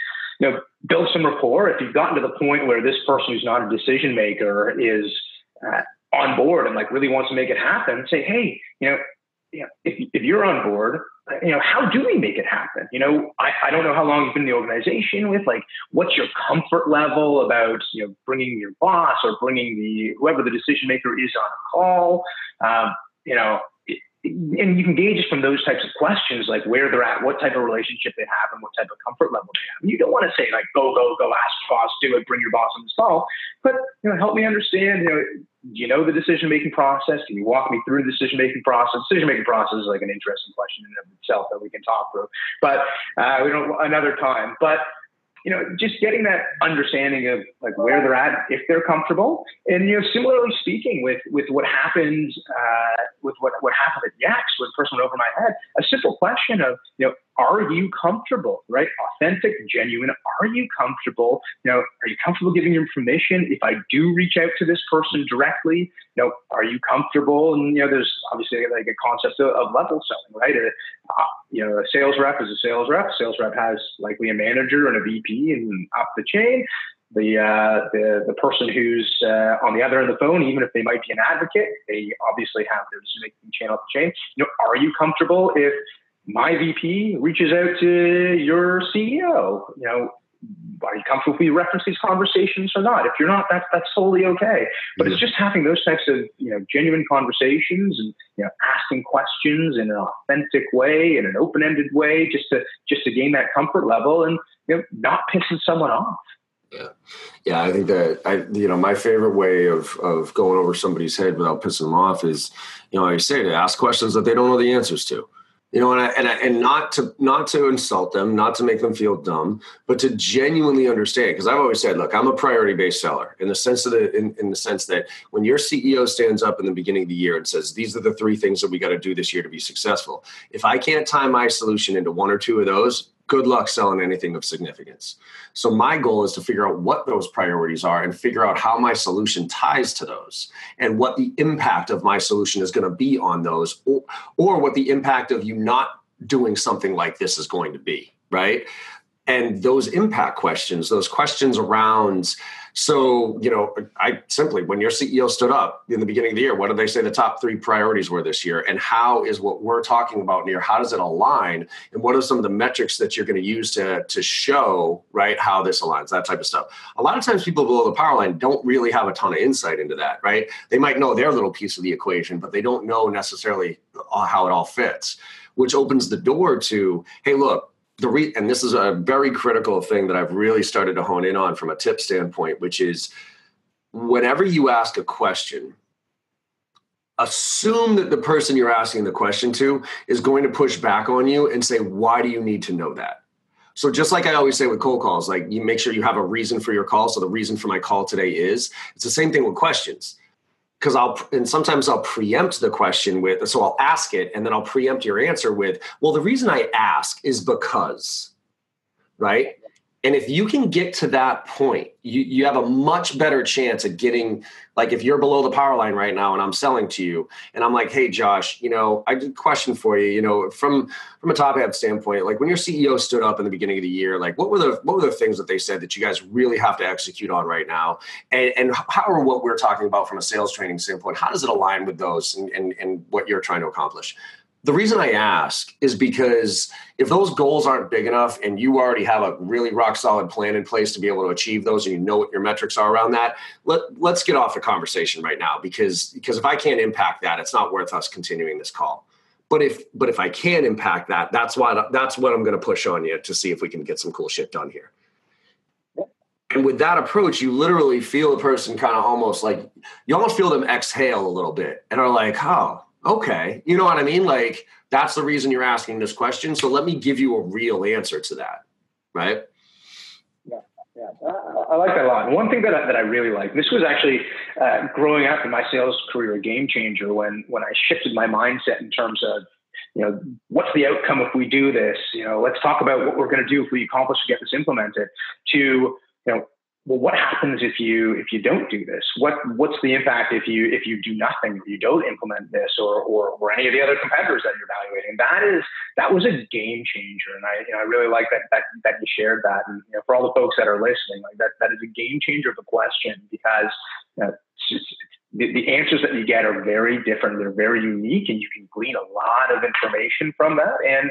Speaker 2: You know, build some rapport. If you've gotten to the point where this person who's not a decision maker is uh, on board and like really wants to make it happen, say, hey, you know, if, if you're on board, you know, how do we make it happen? You know, I, I don't know how long you've been in the organization with, like, what's your comfort level about, you know, bringing your boss or bringing the, whoever the decision maker is on a call? Um, you know, and you can gauge from those types of questions, like where they're at, what type of relationship they have, and what type of comfort level they have. And you don't want to say like, go, go, go, ask your boss, do it, bring your boss on the call, but you know, help me understand, you know, do you know the decision making process? Can you walk me through the decision making process? Decision making process is like an interesting question in of itself that we can talk through, but uh, we don't another time. But you know, just getting that understanding of like where they're at, if they're comfortable, and you know, similarly speaking with with what happened uh, with what what happened at Yext when person went over my head, a simple question of you know, are you comfortable, right? Authentic, genuine. Are you comfortable? You know, are you comfortable giving your permission if I do reach out to this person directly? You know, are you comfortable? And you know, there's obviously like a concept of, of level selling, right? Uh, you know, a sales rep is a sales rep. A sales rep has likely a manager and a VP and up the chain. The, uh, the the person who's uh, on the other end of the phone, even if they might be an advocate, they obviously have their decision making chain up the chain. You know, are you comfortable if my VP reaches out to your CEO. You know, are you comfortable if we reference these conversations or not? If you're not, that's that's totally okay. But it's just having those types of you know genuine conversations and you know asking questions in an authentic way, in an open-ended way, just to just to gain that comfort level and you know not pissing someone off.
Speaker 1: Yeah, yeah. I think that I, you know, my favorite way of of going over somebody's head without pissing them off is, you know, like I say, to ask questions that they don't know the answers to you know and I, and I, and not to not to insult them not to make them feel dumb but to genuinely understand because i've always said look i'm a priority based seller in the sense of the in, in the sense that when your ceo stands up in the beginning of the year and says these are the three things that we got to do this year to be successful if i can't tie my solution into one or two of those good luck selling anything of significance. So my goal is to figure out what those priorities are and figure out how my solution ties to those and what the impact of my solution is going to be on those or, or what the impact of you not doing something like this is going to be, right? And those impact questions, those questions around so, you know, I simply, when your CEO stood up in the beginning of the year, what did they say the top three priorities were this year? And how is what we're talking about here, how does it align? And what are some of the metrics that you're going to use to, to show, right, how this aligns, that type of stuff. A lot of times people below the power line don't really have a ton of insight into that, right? They might know their little piece of the equation, but they don't know necessarily uh, how it all fits, which opens the door to, hey, look, the re- and this is a very critical thing that I've really started to hone in on from a tip standpoint, which is whenever you ask a question, assume that the person you're asking the question to is going to push back on you and say, Why do you need to know that? So just like I always say with cold calls, like you make sure you have a reason for your call. So the reason for my call today is it's the same thing with questions because I'll and sometimes I'll preempt the question with so I'll ask it and then I'll preempt your answer with well the reason I ask is because right and if you can get to that point, you, you have a much better chance of getting, like if you're below the power line right now and I'm selling to you and I'm like, hey Josh, you know, I did a question for you, you know, from from a top hat standpoint, like when your CEO stood up in the beginning of the year, like what were the what were the things that they said that you guys really have to execute on right now? And and how are what we're talking about from a sales training standpoint, how does it align with those and, and, and what you're trying to accomplish? The reason I ask is because if those goals aren't big enough and you already have a really rock solid plan in place to be able to achieve those and you know what your metrics are around that, let, let's get off the conversation right now because because if I can't impact that, it's not worth us continuing this call. But if but if I can impact that, that's what that's what I'm going to push on you to see if we can get some cool shit done here. And with that approach, you literally feel the person kind of almost like you almost feel them exhale a little bit and are like, oh, okay, you know what I mean? Like that's the reason you're asking this question. So let me give you a real answer to that, right?
Speaker 2: Yeah, yeah, I like that a lot. And one thing that I, that I really like, this was actually uh, growing up in my sales career a game changer when when I shifted my mindset in terms of you know, what's the outcome if we do this? You know, let's talk about what we're going to do if we accomplish to get this implemented. To you know, well, what happens if you if you don't do this? What what's the impact if you if you do nothing, if you don't implement this, or or, or any of the other competitors that you're evaluating? That is that was a game changer, and I you know I really like that that that you shared that, and you know, for all the folks that are listening, like that that is a game changer of a question because you know, the, the answers that you get are very different, they're very unique, and you can glean a lot of information from that, and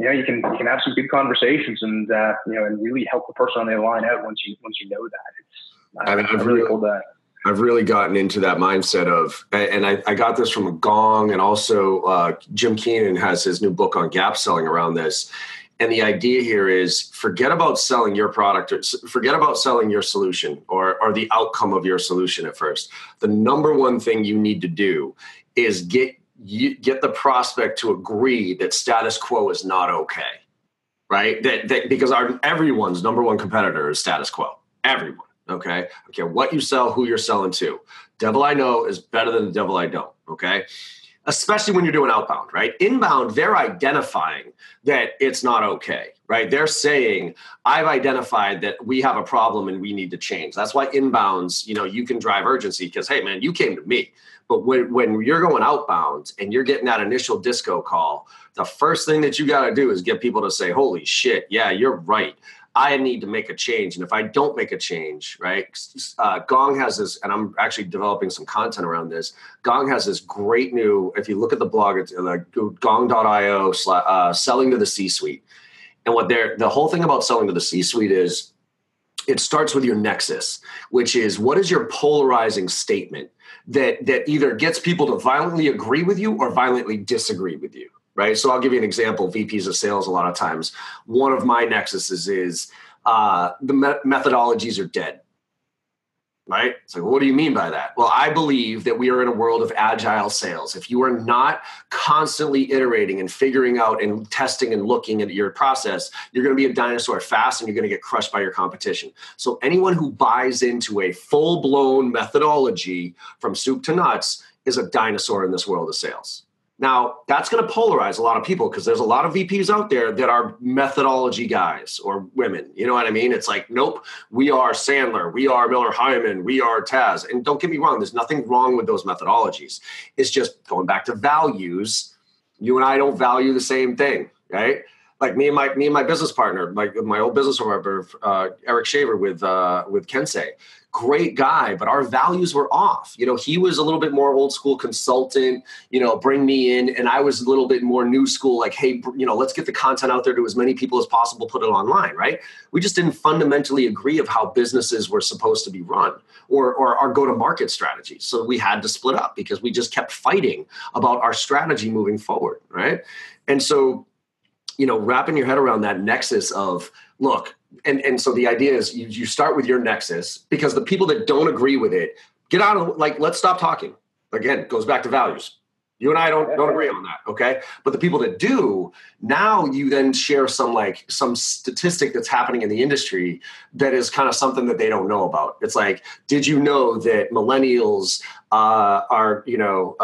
Speaker 2: you know, you can you can have some good conversations and uh, you know, and really help the person on the line out once you once you know that. It's uh, I mean, I've really, cool that.
Speaker 1: I've really gotten into that mindset of, and I, I got this from a Gong, and also uh, Jim Keenan has his new book on gap selling around this. And the idea here is forget about selling your product or forget about selling your solution or, or the outcome of your solution at first. The number one thing you need to do is get get the prospect to agree that status quo is not okay. Right? That, that because our everyone's number one competitor is status quo. Everyone. Okay. Okay. What you sell, who you're selling to. Devil I know is better than the devil I don't. Okay especially when you're doing outbound, right? Inbound, they're identifying that it's not okay, right? They're saying, I've identified that we have a problem and we need to change. That's why inbounds, you know, you can drive urgency because, hey, man, you came to me. But when, when you're going outbound and you're getting that initial disco call, the first thing that you got to do is get people to say, holy shit, yeah, you're right. I need to make a change. And if I don't make a change, right? Uh, Gong has this, and I'm actually developing some content around this. Gong has this great new, if you look at the blog, it's uh, gong.io, uh, selling to the C suite. And what they're, the whole thing about selling to the C suite is it starts with your nexus, which is what is your polarizing statement that, that either gets people to violently agree with you or violently disagree with you right? So I'll give you an example. VPs of sales, a lot of times, one of my nexuses is uh, the me- methodologies are dead. Right? So, what do you mean by that? Well, I believe that we are in a world of agile sales. If you are not constantly iterating and figuring out and testing and looking at your process, you're going to be a dinosaur fast and you're going to get crushed by your competition. So, anyone who buys into a full blown methodology from soup to nuts is a dinosaur in this world of sales. Now, that's going to polarize a lot of people because there's a lot of VPs out there that are methodology guys or women. You know what I mean? It's like, nope, we are Sandler, we are Miller Heiman, we are Taz. And don't get me wrong, there's nothing wrong with those methodologies. It's just going back to values. You and I don't value the same thing, right? Like me and my me and my business partner, my my old business partner, uh, Eric Shaver with uh, with Kensei great guy, but our values were off. You know, he was a little bit more old school consultant, you know, bring me in. And I was a little bit more new school, like, hey, you know, let's get the content out there to as many people as possible, put it online, right? We just didn't fundamentally agree of how businesses were supposed to be run or, or our go to market strategy. So we had to split up because we just kept fighting about our strategy moving forward, right? And so, you know, wrapping your head around that nexus of, look, and and so the idea is you, you start with your nexus because the people that don't agree with it get out of like let's stop talking. Again goes back to values you and I don't don't agree on that, okay? But the people that do, now you then share some like some statistic that's happening in the industry that is kind of something that they don't know about. It's like, did you know that millennials uh, are, you know,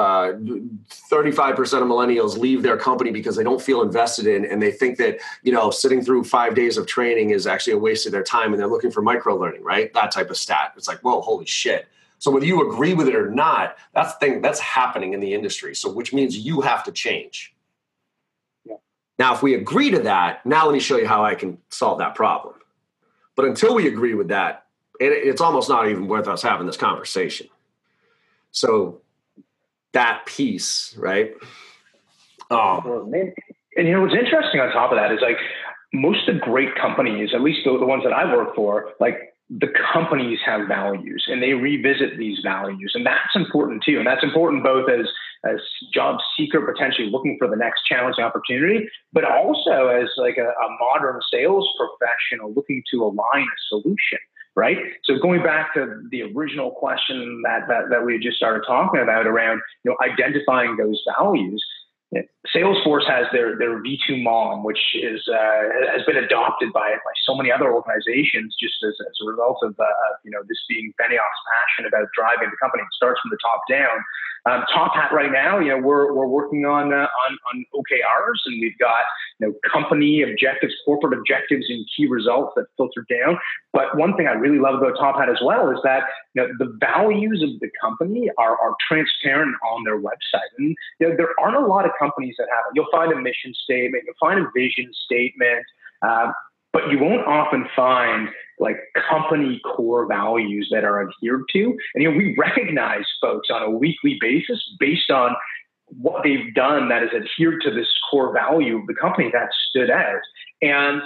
Speaker 1: thirty five percent of millennials leave their company because they don't feel invested in, and they think that you know sitting through five days of training is actually a waste of their time, and they're looking for micro learning, right? That type of stat. It's like, whoa, holy shit so whether you agree with it or not, that's thing that's happening in the industry. So which means you have to change. Yeah. Now, if we agree to that, now let me show you how I can solve that problem. But until we agree with that, it, it's almost not even worth us having this conversation. So that piece, right?
Speaker 2: Um, and you know what's interesting on top of that is like most of the great companies, at least the, the ones that I work for, like the companies have values and they revisit these values. And that's important too. And that's important both as as job seeker potentially looking for the next challenging opportunity but also as like a, a modern sales professional looking to align a solution right? So going back to the original question that that, that we just started talking about around you know identifying those values Salesforce has their their V2 MOM, which is uh, has been adopted by by so many other organizations, just as, as a result of uh, you know this being Benioff's passion about driving the company. It starts from the top down. Um, top hat right now, you know, we're, we're working on, uh, on, on OKRs and we've got, you know, company objectives, corporate objectives and key results that filter down. But one thing I really love about Top Hat as well is that, you know, the values of the company are, are transparent on their website. And, you know, there aren't a lot of companies that have it. You'll find a mission statement, you'll find a vision statement, uh, but you won't often find like company core values that are adhered to. And you know, we recognize folks on a weekly basis based on what they've done that has adhered to this core value of the company that stood out. And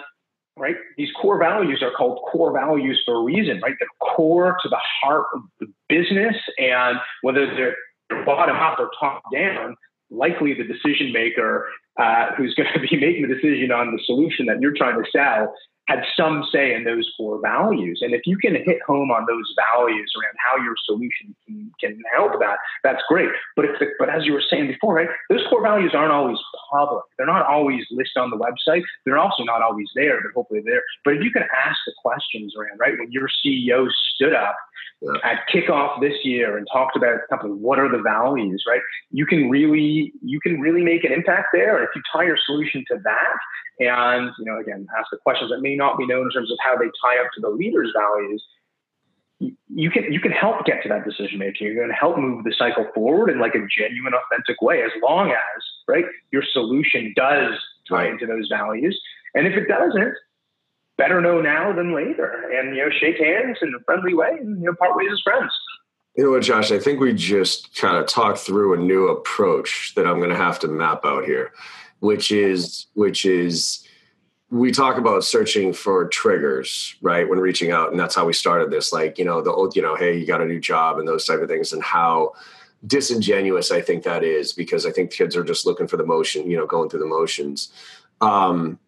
Speaker 2: right, these core values are called core values for a reason, right? They're core to the heart of the business, and whether they're bottom up or top down, likely the decision maker uh, who's going to be making the decision on the solution that you're trying to sell had some say in those core values. And if you can hit home on those values around how your solution can, can help that, that's great. But if the, but as you were saying before, right, those core values aren't always public. They're not always listed on the website. They're also not always there, but hopefully they're there. But if you can ask the questions around, right, when your CEO stood up yeah. at kickoff this year and talked about company, what are the values, right? You can really you can really make an impact there. And if you tie your solution to that, and you know again ask the questions that may not be known in terms of how they tie up to the leader's values you can you can help get to that decision making. You're going to help move the cycle forward in like a genuine authentic way as long as right your solution does tie into those values. And if it doesn't better know now than later and you know shake hands in a friendly way and you know part ways as friends.
Speaker 1: You know what, Josh? I think we just kind of talked through a new approach that I'm going to have to map out here which is which is we talk about searching for triggers right when reaching out and that's how we started this like you know the old you know hey you got a new job and those type of things and how disingenuous i think that is because i think kids are just looking for the motion you know going through the motions. Um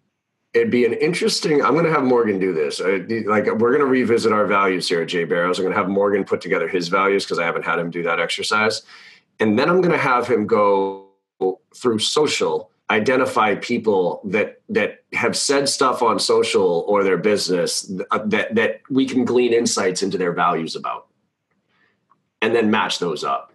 Speaker 1: it'd be an interesting i'm going to have morgan do this. Like we're going to revisit our values here at JBarrows. I'm going to have morgan put together his values because i haven't had him do that exercise. And then i'm going to have him go through social identify people that that have said stuff on social or their business that that we can glean insights into their values about and then match those up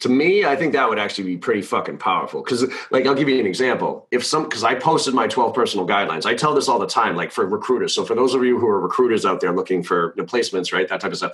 Speaker 1: to me, I think that would actually be pretty fucking powerful. Cause like, I'll give you an example. If some, cause I posted my 12 personal guidelines. I tell this all the time, like for recruiters. So for those of you who are recruiters out there looking for placements, right? That type of stuff.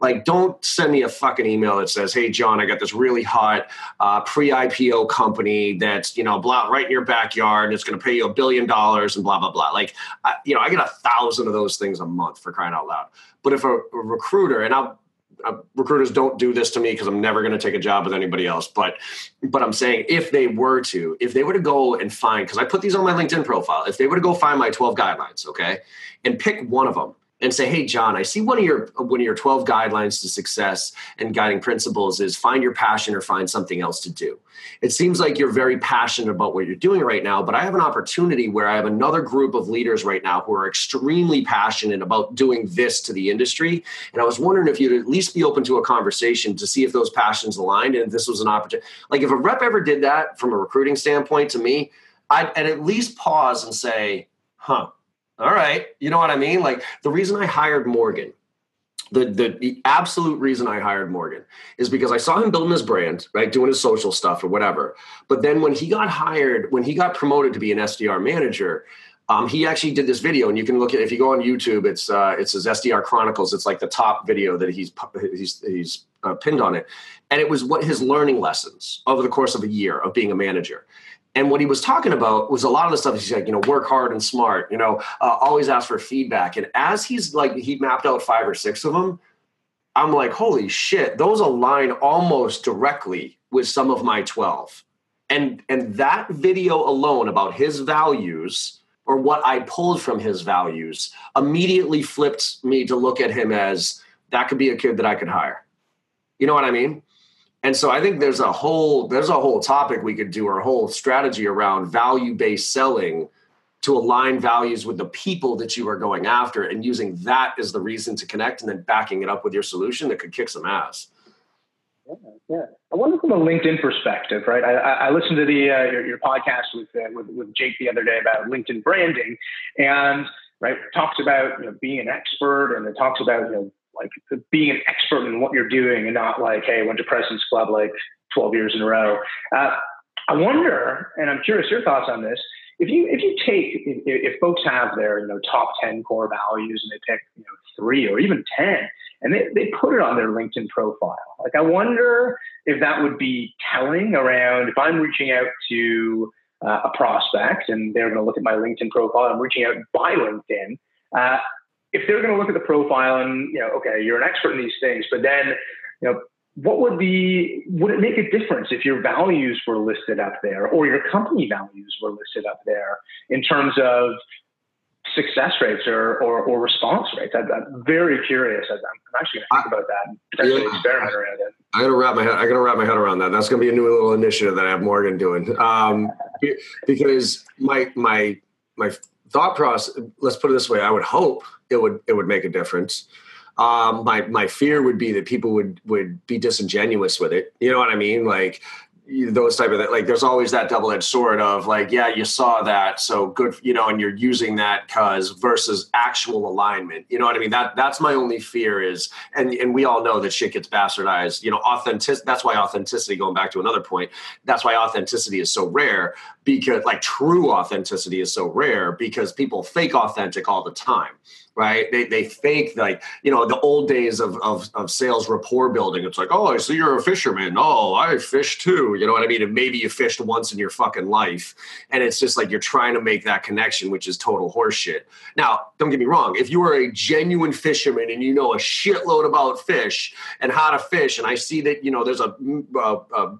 Speaker 1: Like, don't send me a fucking email that says, Hey, John, I got this really hot uh, pre IPO company that's, you know, blah, right in your backyard. And it's going to pay you a billion dollars and blah, blah, blah. Like, I, you know, I get a thousand of those things a month for crying out loud. But if a, a recruiter, and I'll, uh, recruiters don't do this to me because I'm never going to take a job with anybody else. But but I'm saying if they were to, if they were to go and find, because I put these on my LinkedIn profile, if they were to go find my 12 guidelines, okay, and pick one of them and say, "Hey, John, I see one of your one of your twelve guidelines to success and guiding principles is find your passion or find something else to do." It seems like you're very passionate about what you're doing right now, but I have an opportunity where I have another group of leaders right now who are extremely passionate about doing this to the industry, and I was wondering if you'd at least be open to a conversation to see if those passions aligned and if this was an opportunity. Like if a rep ever did that from a recruiting standpoint to me, I'd at least pause and say, "Huh." All right, you know what I mean? Like the reason I hired Morgan, the, the, the absolute reason I hired Morgan is because I saw him building his brand, right, doing his social stuff or whatever. But then when he got hired, when he got promoted to be an SDR manager, um, he actually did this video, and you can look at if you go on YouTube, it's uh, it's his SDR Chronicles. It's like the top video that he's he's he's uh, pinned on it, and it was what his learning lessons over the course of a year of being a manager. And what he was talking about was a lot of the stuff he's like, you know, work hard and smart, you know, uh, always ask for feedback. And as he's like, he mapped out five or six of them, I'm like, holy shit, those align almost directly with some of my 12. And and that video alone about his values or what I pulled from his values immediately flipped me to look at him as that could be a kid that I could hire. You know what I mean? And so I think there's a whole there's a whole topic we could do or a whole strategy around value based selling to align values with the people that you are going after and using that as the reason to connect and then backing it up with your solution that could kick some ass.
Speaker 2: Yeah. I wonder from a LinkedIn perspective, right? I, I listened to the uh, your, your, podcast with, uh, with with Jake the other day about LinkedIn branding, and right talks about you know being an expert, and it talks about you know like being an expert in what you're doing and not like, hey, I went to President's Club like 12 years in a row. Uh, I wonder, and I'm curious your thoughts on this. If you if you take if, if, folks have their you know top 10 core values and they pick you know three or even 10 and they, they put it on their LinkedIn profile, like I wonder if that would be telling around if I'm reaching out to uh, a prospect and they're going to look at my LinkedIn profile, I'm reaching out by LinkedIn. Uh, if they're going to look at the profile and you know, okay, you're an expert in these things, but then you know, what would be would it make a difference if your values were listed up there or your company values were listed up there in terms of success rates or or, or response rates? I'm, I'm, very curious. I'm, actually going to think about that and potentially yeah. experiment around it.
Speaker 1: I gotta wrap my head. I gotta wrap my head around that. That's gonna be a new little initiative that I have Morgan doing. Um, because my my my thought process. Let's put it this way. I would hope it would it would make a difference. Um, my my fear would be that people would would be disingenuous with it. You know what I mean? Like those type of that. like there's always that double-edged sword of like yeah you saw that so good you know and you're using that cause versus actual alignment you know what i mean that that's my only fear is and and we all know that shit gets bastardized you know authentic that's why authenticity going back to another point that's why authenticity is so rare because like true authenticity is so rare because people fake authentic all the time right? They, they fake like, you know, the old days of, of, of sales rapport building. It's like, oh, I see you're a fisherman. Oh, I fish too. You know what I mean? And maybe you fished once in your fucking life. And it's just like you're trying to make that connection, which is total horseshit. Now, don't get me wrong. If you are a genuine fisherman and you know a shitload about fish and how to fish, and I see that, you know, there's a, mm, a, a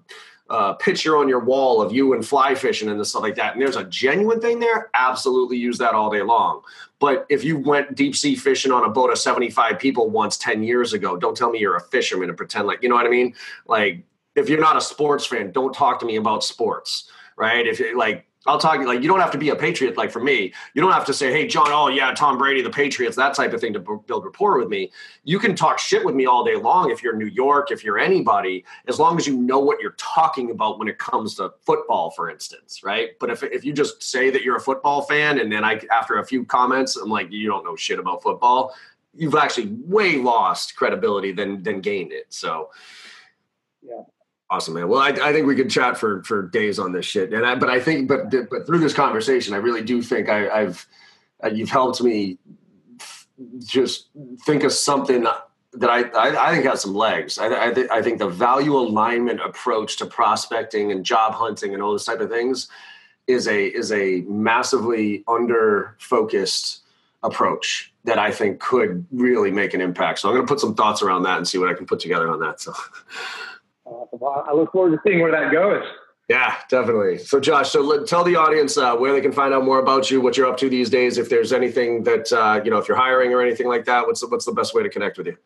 Speaker 1: uh, picture on your wall of you and fly fishing and stuff like that, and there's a genuine thing there, absolutely use that all day long. But if you went deep sea fishing on a boat of 75 people once 10 years ago, don't tell me you're a fisherman and pretend like, you know what I mean? Like, if you're not a sports fan, don't talk to me about sports, right? If you like, I'll talk like you don't have to be a patriot like for me. You don't have to say, "Hey, John, oh yeah, Tom Brady, the Patriots," that type of thing to b- build rapport with me. You can talk shit with me all day long if you're New York, if you're anybody, as long as you know what you're talking about when it comes to football, for instance, right? But if if you just say that you're a football fan and then I after a few comments, I'm like, you don't know shit about football, you've actually way lost credibility than than gained it. So,
Speaker 2: yeah.
Speaker 1: Awesome, man. Well, I, I, think we could chat for for days on this shit, and I, but I think, but but through this conversation, I really do think I, have uh, you've helped me just think of something that I I, I think has some legs. I I, th- I, think the value alignment approach to prospecting and job hunting and all those type of things is a is a massively under focused approach that I think could really make an impact. So I'm going to put some thoughts around that and see what I can put together on that. So.
Speaker 2: I look forward to seeing where that goes.
Speaker 1: Yeah, definitely. So, Josh, so let, tell the audience uh, where they can find out more about you, what you're up to these days. If there's anything that uh, you know, if you're hiring or anything like that, what's the, what's the best way to connect with you?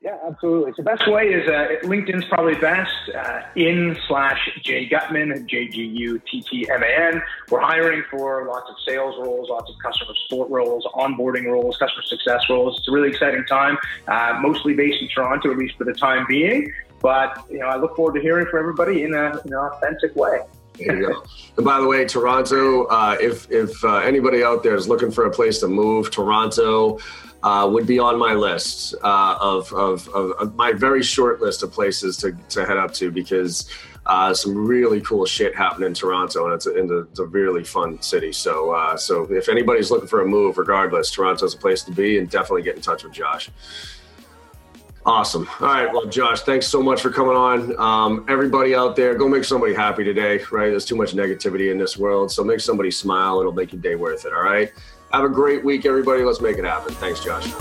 Speaker 2: Yeah, absolutely. So, best way is uh, LinkedIn's probably best. Uh, in slash J Guttman, J G U T T M A N. We're hiring for lots of sales roles, lots of customer support roles, onboarding roles, customer success roles. It's a really exciting time. Uh, mostly based in Toronto, at least for the time being. But you know, I look forward to hearing from everybody in, a, in an authentic way.
Speaker 1: There you go. And by the way, Toronto, uh, if if uh, anybody out there is looking for a place to move, Toronto uh, would be on my list uh, of, of, of, my very short list of places to, to head up to because uh, some really cool shit happened in Toronto, and it's a, and it's a really fun city. So uh, so if anybody's looking for a move, regardless, Toronto's a place to be, and definitely get in touch with Josh. Awesome. All right. Well, Josh, thanks so much for coming on. Um, everybody out there, go make somebody happy today, right? There's too much negativity in this world. So make somebody smile. It'll make your day worth it. All right. Have a great week, everybody. Let's make it happen. Thanks, Josh.